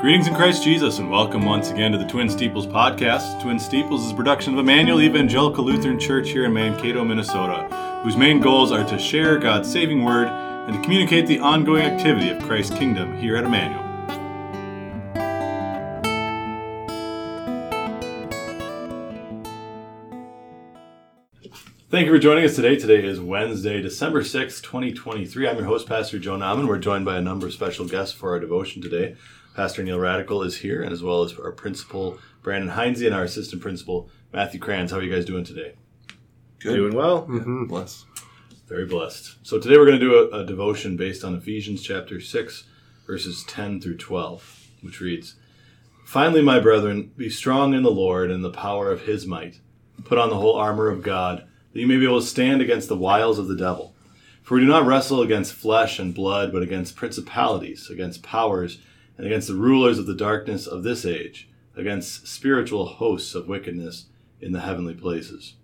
Greetings in Christ Jesus, and welcome once again to the Twin Steeples podcast. Twin Steeples is a production of Emmanuel Evangelical Lutheran Church here in Mankato, Minnesota, whose main goals are to share God's saving word and to communicate the ongoing activity of Christ's kingdom here at Emmanuel. Thank you for joining us today. Today is Wednesday, December 6th, 2023. I'm your host, Pastor Joe Nauman. We're joined by a number of special guests for our devotion today. Pastor Neil Radichel is here, and as well as our principal, Brandon Heinze, and our assistant principal, Matthew Kranz. How are you guys doing today? Good. Doing well. Mm-hmm. Bless. Very blessed. So today we're going to do a, a devotion based on Ephesians chapter 6, verses 10 through 12, which reads Finally, my brethren, be strong in the Lord and the power of his might. Put on the whole armor of God, that you may be able to stand against the wiles of the devil. For we do not wrestle against flesh and blood, but against principalities, against powers, and against the rulers of the darkness of this age, against spiritual hosts of wickedness in the heavenly places.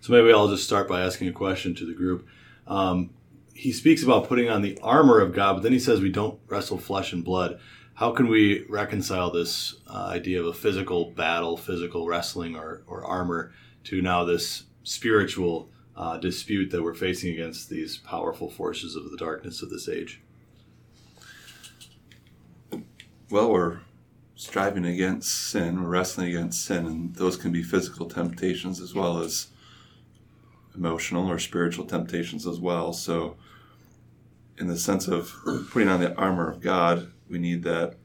So maybe I'll just start by asking a question to the group. Um, he speaks about putting on the armor of God, but then he says we don't wrestle flesh and blood. How can we reconcile this uh, idea of a physical battle, physical wrestling, or, or armor to now this spiritual uh, dispute that we're facing against these powerful forces of the darkness of this age? Well, we're striving against sin, we're wrestling against sin, and those can be physical temptations as well as emotional or spiritual temptations as well. So, in the sense of putting on the armor of God, we need that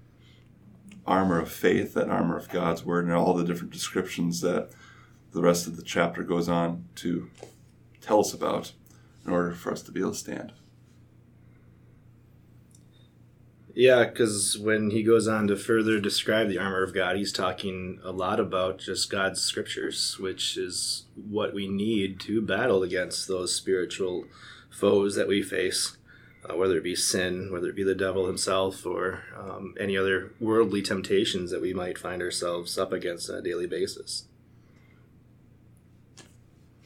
armor of faith, that armor of God's word, and all the different descriptions that the rest of the chapter goes on to tell us about in order for us to be able to stand. Yeah, because when he goes on to further describe the armor of God, he's talking a lot about just God's scriptures, which is what we need to battle against those spiritual foes that we face, uh, whether it be sin, whether it be the devil himself, or um, any other worldly temptations that we might find ourselves up against on a daily basis.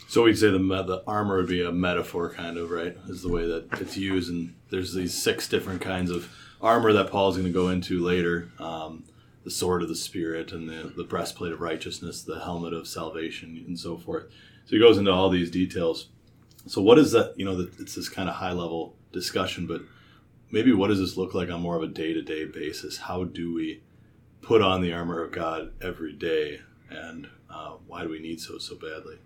So we'd say the the armor would be a metaphor, kind of, right? Is the way that it's used, and there's these six different kinds of armor that Paul's going to go into later. Um, the sword of the spirit and the, the breastplate of righteousness, the helmet of salvation, and so forth. So he goes into all these details. So what is that? You know, it's this kind of high level discussion, but maybe what does this look like on more of a day to day basis? How do we put on the armor of God every day, and uh, why do we need so so badly?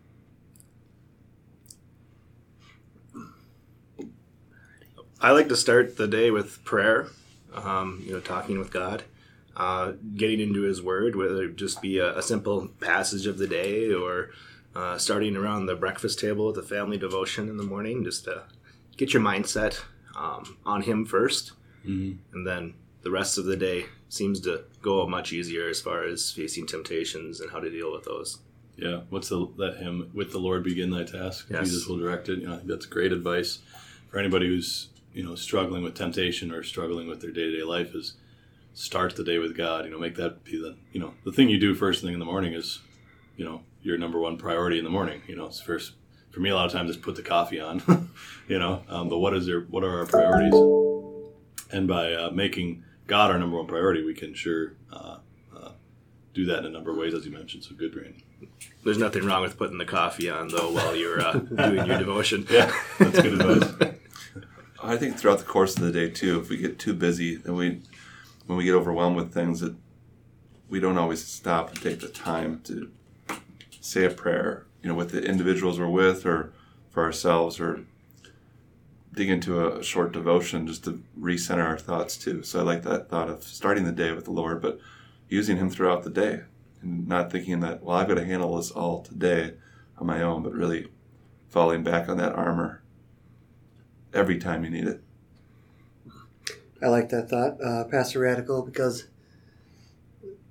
I like to start the day with prayer, um, you know, talking with God, uh, getting into His Word, whether it just be a, a simple passage of the day or uh, starting around the breakfast table with a family devotion in the morning, just to get your mindset um, on Him 1st mm-hmm. and then the rest of the day seems to go much easier as far as facing temptations and how to deal with those. Yeah, what's the let him with the Lord begin thy task? Yes. Jesus will direct it. You know, I think that's great advice for anybody who's you know struggling with temptation or struggling with their day to day life. Is start the day with God. You know, make that be the you know the thing you do first thing in the morning is you know your number one priority in the morning. You know, it's first for me a lot of times is put the coffee on. you know, um, but what is your what are our priorities? And by uh, making God our number one priority, we can sure uh, uh, do that in a number of ways, as you mentioned. So good, Brandon. There's nothing wrong with putting the coffee on though while you're uh, doing your devotion. Yeah, that's good advice. I think throughout the course of the day too, if we get too busy, then we, when we get overwhelmed with things, that we don't always stop and take the time to say a prayer, you know, with the individuals we're with, or for ourselves, or dig into a short devotion just to recenter our thoughts too. So I like that thought of starting the day with the Lord, but using Him throughout the day, and not thinking that well I've got to handle this all today on my own, but really falling back on that armor every time you need it. I like that thought, uh, Pastor Radichel, because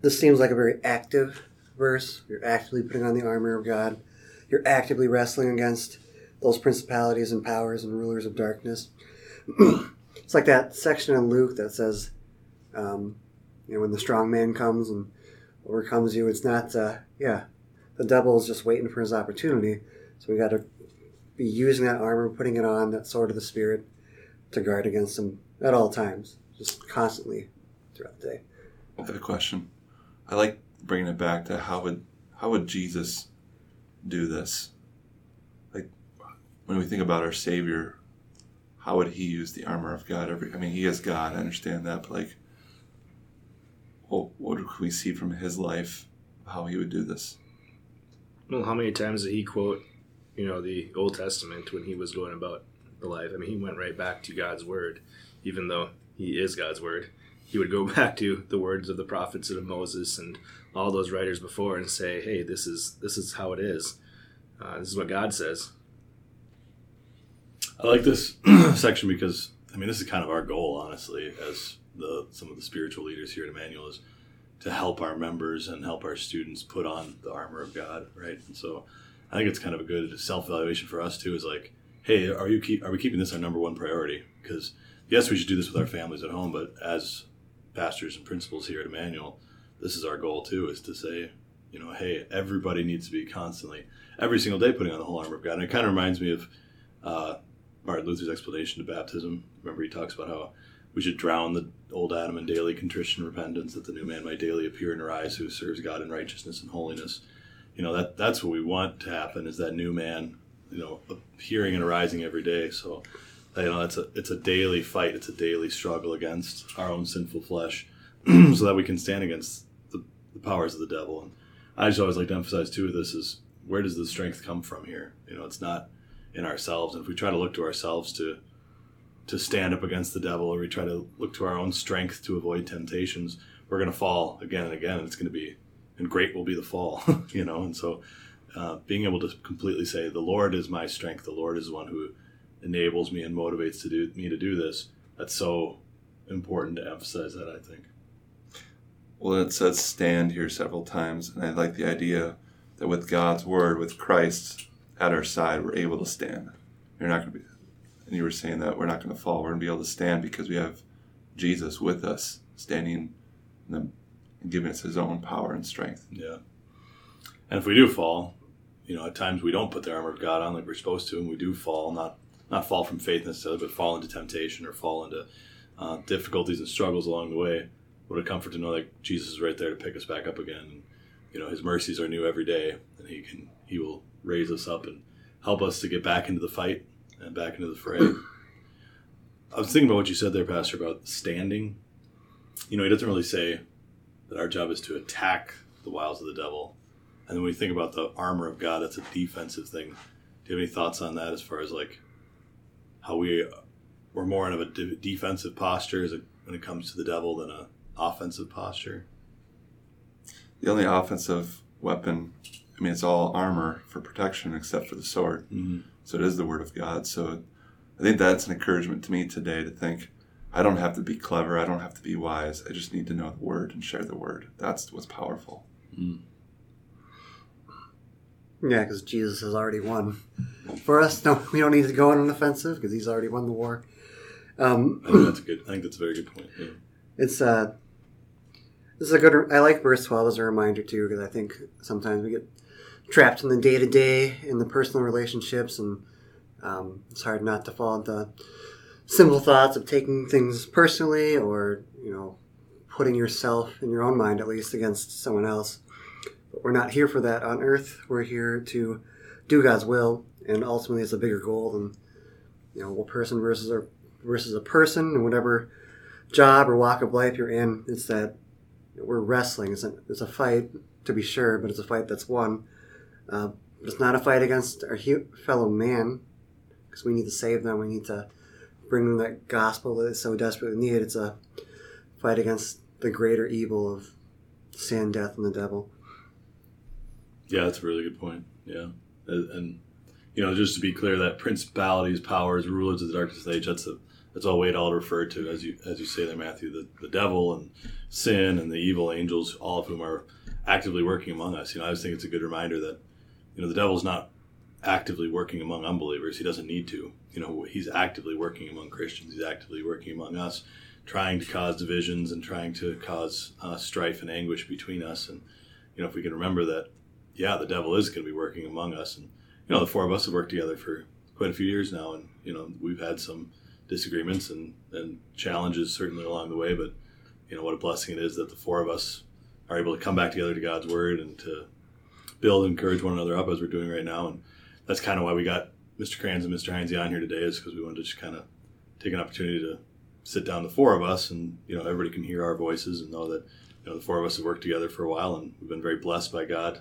this seems like a very active verse. You're actively putting on the armor of God. You're actively wrestling against those principalities and powers and rulers of darkness. it's like that section in Luke that says, um, you know, when the strong man comes and overcomes you, it's not, uh, yeah, the devil is just waiting for his opportunity. So we got to be using that armor, putting it on, that sword of the Spirit, to guard against them at all times, just constantly throughout the day. I have a question. I like bringing it back to how would how would Jesus do this? Like when we think about our Savior, how would he use the armor of God? Every I mean, he is God. I understand that, but like, what what can we see from his life? How he would do this? Well, how many times did he quote, you know, the Old Testament when he was going about the life? I mean, he went right back to God's word, even though he is God's word. He would go back to the words of the prophets and of Moses and all those writers before and say, "Hey, this is this is how it is. Uh, this is what God says." I like this section because I mean this is kind of our goal, honestly, as the some of the spiritual leaders here at Emmanuel is to help our members and help our students put on the armor of God, right? And so I think it's kind of a good self evaluation for us too. Is like, hey, are you keep are we keeping this our number one priority? Because yes, we should do this with our families at home, but as pastors and principals here at Emmanuel, this is our goal too. Is to say, you know, hey, everybody needs to be constantly, every single day, putting on the whole armor of God. And it kind of reminds me of uh, Martin Luther's explanation of baptism. Remember, he talks about how we should drown the old Adam in daily contrition and repentance, that the new man might daily appear and arise, who serves God in righteousness and holiness. You know that that's what we want to happen is that new man, you know, appearing and arising every day. So, you know, it's a it's a daily fight. It's a daily struggle against our own sinful flesh, so that we can stand against the, the powers of the devil. And I just always like to emphasize too. This is where does the strength come from here? You know, it's not in ourselves. And if we try to look to ourselves to to stand up against the devil, or we try to look to our own strength to avoid temptations, we're going to fall again and again. And it's going to be, and great will be the fall, you know. And so, uh, being able to completely say, "The Lord is my strength. The Lord is the one who enables me and motivates to do me to do this." That's so important to emphasize that. I think. Well, it says stand here several times, and I like the idea that with God's word, with Christ at our side, we're able to stand. You're not going to be, and you were saying that we're not going to fall. We're going to be able to stand because we have Jesus with us, standing and giving us His own power and strength. Yeah. And if we do fall, you know, at times we don't put the armor of God on like we're supposed to, and we do fall, not not fall from faith necessarily, but fall into temptation or fall into uh, difficulties and struggles along the way. What a comfort to know that Jesus is right there to pick us back up again. And, you know, His mercies are new every day, and He can He will raise us up and help us to get back into the fight and back into the fray. I was thinking about what you said there, Pastor, about standing. You know, he doesn't really say that our job is to attack the wiles of the devil. And then when we think about the armor of God, that's a defensive thing. Do you have any thoughts on that as far as like how we we're more in a de- defensive posture as it, when it comes to the devil than a offensive posture? The only offensive weapon, I mean, it's all armor for protection except for the sword. Mm-hmm. So it is the word of God. So I think that's an encouragement to me today to think I don't have to be clever. I don't have to be wise. I just need to know the word and share the word. That's what's powerful. Mm. Yeah, because Jesus has already won. For us, no, we don't need to go on an offensive because he's already won the war. Um, I think that's a good. I think that's a very good point. Yeah. it's uh, this is a good. I like verse twelve as a reminder too because I think sometimes we get trapped in the day to day in the personal relationships, and um, it's hard not to fall into simple thoughts of taking things personally or you know putting yourself in your own mind at least against someone else. But we're not here for that on earth. We're here to do God's will, and ultimately, it's a bigger goal than you know, a person versus a versus a person, and whatever job or walk of life you're in. It's that we're wrestling. It's a, it's a fight to be sure, but it's a fight that's won. Uh, it's not a fight against our fellow man because we need to save them. We need to bring them that gospel that is so desperately needed. It's a fight against the greater evil of sin, death, and the devil. Yeah, that's a really good point. Yeah, and, and you know, just to be clear, that principalities, powers, rulers of the darkness of the age, that's a that's all Wade all referred to as you as you say there, Matthew, the, the devil and sin and the evil angels, all of whom are actively working among us. You know, I just think it's a good reminder that you know the devil's not actively working among unbelievers. He doesn't need to. You know, he's actively working among Christians. He's actively working among us, trying to cause divisions and trying to cause uh, strife and anguish between us. And you know, if we can remember that, yeah, the devil is going to be working among us. And you know, the four of us have worked together for quite a few years now, and you know, we've had some disagreements and, and challenges certainly along the way, but you know what a blessing it is that the four of us are able to come back together to God's word and to build and encourage one another up as we're doing right now. And that's kind of why we got Mr. Kranz and Mr. Heinze on here today is because we wanted to just kind of take an opportunity to sit down the four of us and you know everybody can hear our voices and know that you know the four of us have worked together for a while and we've been very blessed by God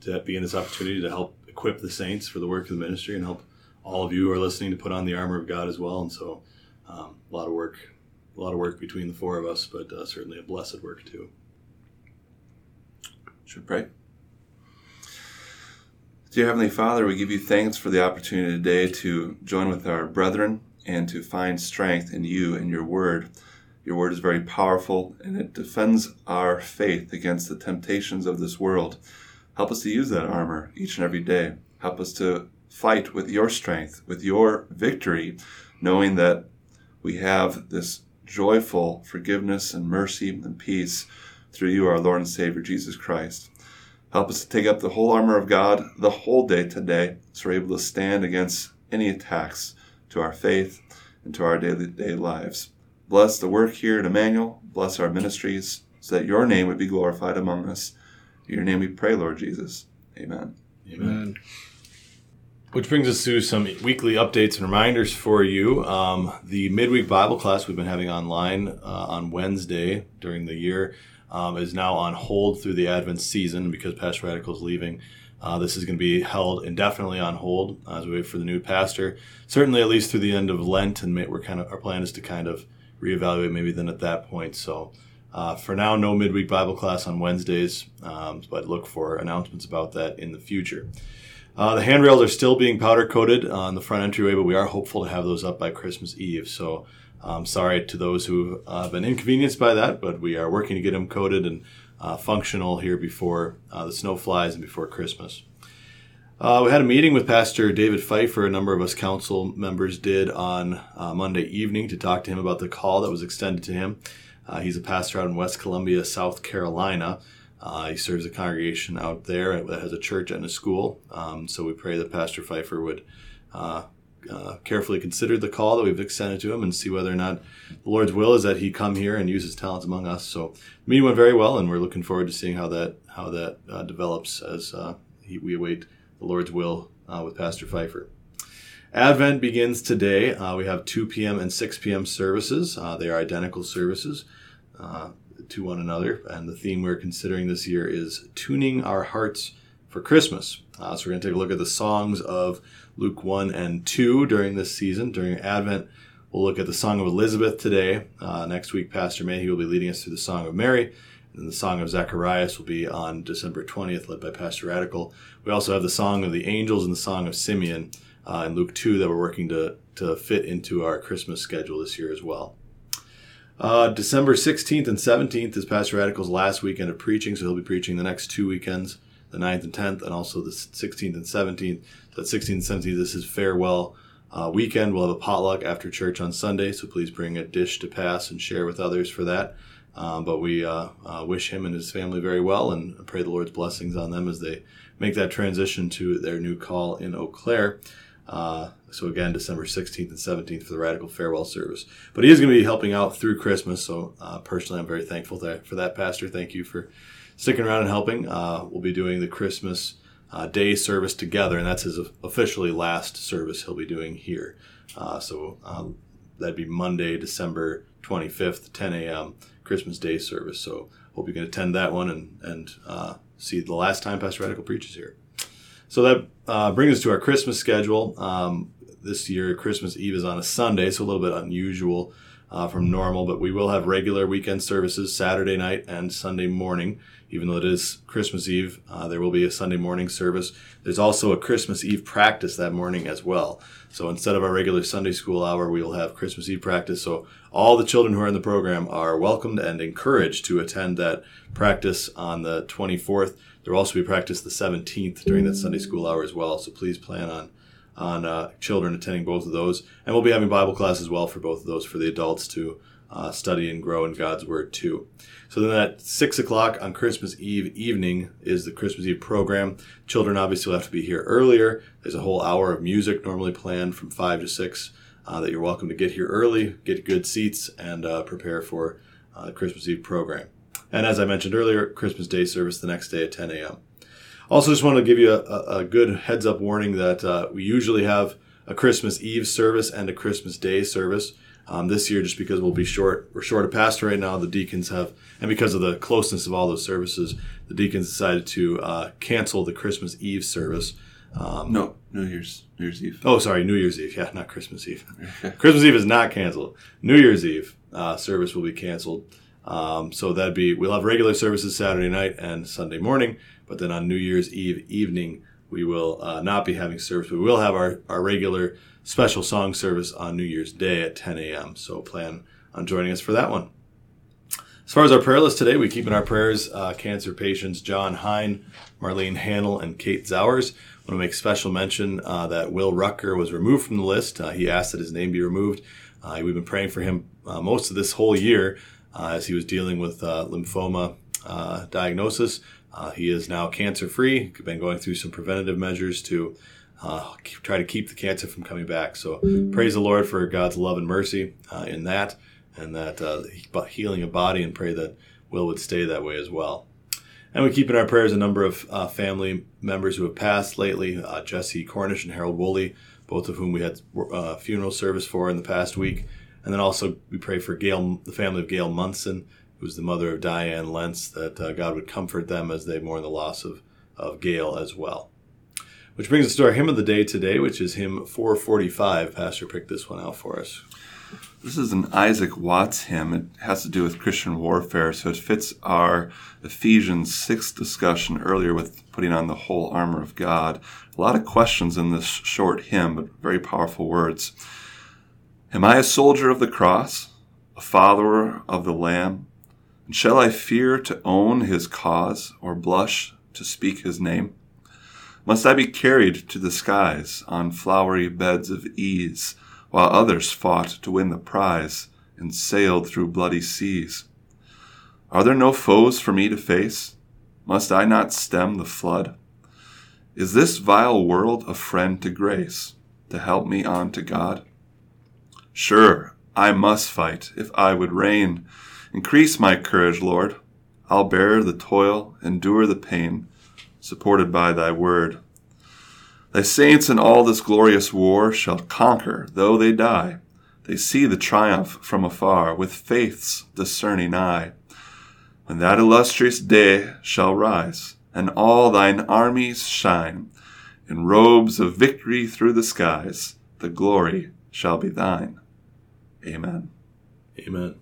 to be in this opportunity to help equip the saints for the work of the ministry and help all of you who are listening to put on the armor of God as well. And so um, a lot of work, a lot of work between the four of us, but uh, certainly a blessed work too. Should pray. Dear Heavenly Father, we give you thanks for the opportunity today to join with our brethren and to find strength in you and your word. Your word is very powerful and it defends our faith against the temptations of this world. Help us to use that armor each and every day. Help us to fight with your strength, with your victory, knowing that we have this joyful forgiveness and mercy and peace through you, our Lord and Savior, Jesus Christ. Help us to take up the whole armor of God the whole day today so we're able to stand against any attacks to our faith and to our daily day lives. Bless the work here at Emmanuel. Bless our ministries so that your name would be glorified among us. In your name we pray, Lord Jesus. Amen. Amen. Which brings us to some weekly updates and reminders for you. Um, the midweek Bible class we've been having online uh, on Wednesday during the year um, is now on hold through the Advent season because Pastor Radichel is leaving. Uh, this is going to be held indefinitely on hold as we wait for the new pastor. Certainly, at least through the end of Lent, and we're kind of our plan is to kind of reevaluate maybe then at that point. So, uh, for now, no midweek Bible class on Wednesdays, um, but look for announcements about that in the future. Uh, the handrails are still being powder coated on the front entryway, but we are hopeful to have those up by Christmas Eve. So um, sorry to those who uh, have been inconvenienced by that, but we are working to get them coated and uh, functional here before uh, the snow flies and before Christmas. Uh, we had a meeting with Pastor David Pfeiffer. A number of us council members did on uh, Monday evening to talk to him about the call that was extended to him. Uh, he's a pastor out in West Columbia, South Carolina. he serves a congregation out there that has a church and a school. Um, so we pray that Pastor Pfeiffer would uh, carefully consider the call that we've extended to him and see whether or not the Lord's will is that he come here and use his talents among us. So the meeting went very well, and we're looking forward to seeing how that how that uh, develops as uh, he, we await the Lord's will uh, with Pastor Pfeiffer. Advent begins today. Uh, we have 2 p.m. and 6 p.m. services. They are identical services to one another, and the theme we're considering this year is tuning our hearts for Christmas. so we're going to take a look at the songs of Luke 1 and 2 during this season, during Advent. We'll look at the Song of Elizabeth today. Uh, next week, Pastor Mayhew will be leading us through the Song of Mary. And the Song of Zacharias will be on December 20th, led by Pastor Radichel. We also have the Song of the Angels and the Song of Simeon uh, in Luke 2 that we're working to, to fit into our Christmas schedule this year as well. Uh, December 16th and 17th is Pastor Radichel's last weekend of preaching, so he'll be preaching the next two weekends the 9th and 10th, and also the 16th and 17th. So, 16th and 17th, this is farewell uh, weekend. We'll have a potluck after church on Sunday, so please bring a dish to pass and share with others for that. Um, but we uh, uh, wish him and his family very well and pray the Lord's blessings on them as they make that transition to their new call in Eau Claire. Uh, so again, December 16th and 17th for the Radichel Farewell Service. But he is going to be helping out through Christmas. So uh, personally, I'm very thankful for that, Pastor. Thank you for sticking around and helping. Uh, we'll be doing the Christmas uh, Day service together, and that's his officially last service he'll be doing here. Uh, so um, that'd be Monday, December 25th, 10 a.m. Christmas Day service. So hope you can attend that one and and uh, see the last time Pastor Radichel preaches here. So that uh, brings us to our Christmas schedule. Um, this year, Christmas Eve is on a Sunday, so a little bit unusual uh, from normal, but we will have regular weekend services Saturday night and Sunday morning even though it is Christmas Eve, uh, there will be a Sunday morning service. There's also a Christmas Eve practice that morning as well. So instead of our regular Sunday school hour, we will have Christmas Eve practice. So all the children who are in the program are welcomed and encouraged to attend that practice on the 24th. There will also be practice the 17th during that Sunday school hour as well. So please plan on on uh, children attending both of those, and we'll be having Bible class as well for both of those for the adults to uh, study and grow in God's Word too. So then at six o'clock on Christmas Eve evening is the Christmas Eve program. Children obviously will have to be here earlier. There's a whole hour of music normally planned from five to six uh, that you're welcome to get here early, get good seats, and uh, prepare for uh, the Christmas Eve program. And as I mentioned earlier, Christmas Day service the next day at 10 a.m. Also, just want to give you a, a good heads up warning that uh, we usually have a Christmas Eve service and a Christmas Day service. Um, this year, just because we'll be short, we're short a pastor right now. The deacons have, and because of the closeness of all those services, the deacons decided to uh, cancel the Christmas Eve service. Um, no, New Year's New Year's Eve. Oh, sorry, New Year's Eve. Yeah, not Christmas Eve. Christmas Eve is not canceled. New Year's Eve uh, service will be canceled. Um, so that'd be we'll have regular services Saturday night and Sunday morning, but then on New Year's Eve evening we will uh, not be having service. We will have our, our regular special song service on New Year's Day at 10 a.m. So plan on joining us for that one. As far as our prayer list today, we keep in our prayers uh, cancer patients John Hein, Marlene Hanel, and Kate Sauers. I want to make special mention uh, that Will Rucker was removed from the list. Uh, he asked that his name be removed. Uh, we've been praying for him uh, most of this whole year as he was dealing with lymphoma diagnosis. He is now cancer free. Been going through some preventative measures to uh, try to keep the cancer from coming back. So praise the Lord for God's love and mercy uh, in that, and that uh, healing of body, and pray that Will would stay that way as well. And we keep in our prayers a number of uh, family members who have passed lately uh, Jesse Cornish and Harold Wolle, both of whom we had uh, funeral service for in the past week. And then also we pray for Gail, the family of Gail Munson, who's the mother of Diane Lentz, that uh, God would comfort them as they mourn the loss of, of Gail as well. Which brings us to our hymn of the day today, which is hymn 445. Pastor picked this one out for us. This is an Isaac Watts hymn. It has to do with Christian warfare, so it fits our Ephesians 6 discussion earlier with putting on the whole armor of God. A lot of questions in this short hymn, but very powerful words. Am I a soldier of the cross, a follower of the Lamb? Shall I fear to own his cause or blush to speak his name? Must I be carried to the skies on flowery beds of ease, while others fought to win the prize and sailed through bloody seas? Are there no foes for me to face? Must I not stem the flood? Is this vile world a friend to grace, to help me on to God? Sure, I must fight if I would reign. Increase my courage, Lord. I'll bear the toil, endure the pain supported by thy word. Thy saints in all this glorious war shall conquer, though they die. They see the triumph from afar with faith's discerning eye. When that illustrious day shall rise, and all thine armies shine, in robes of victory through the skies, the glory shall be thine. Amen. Amen.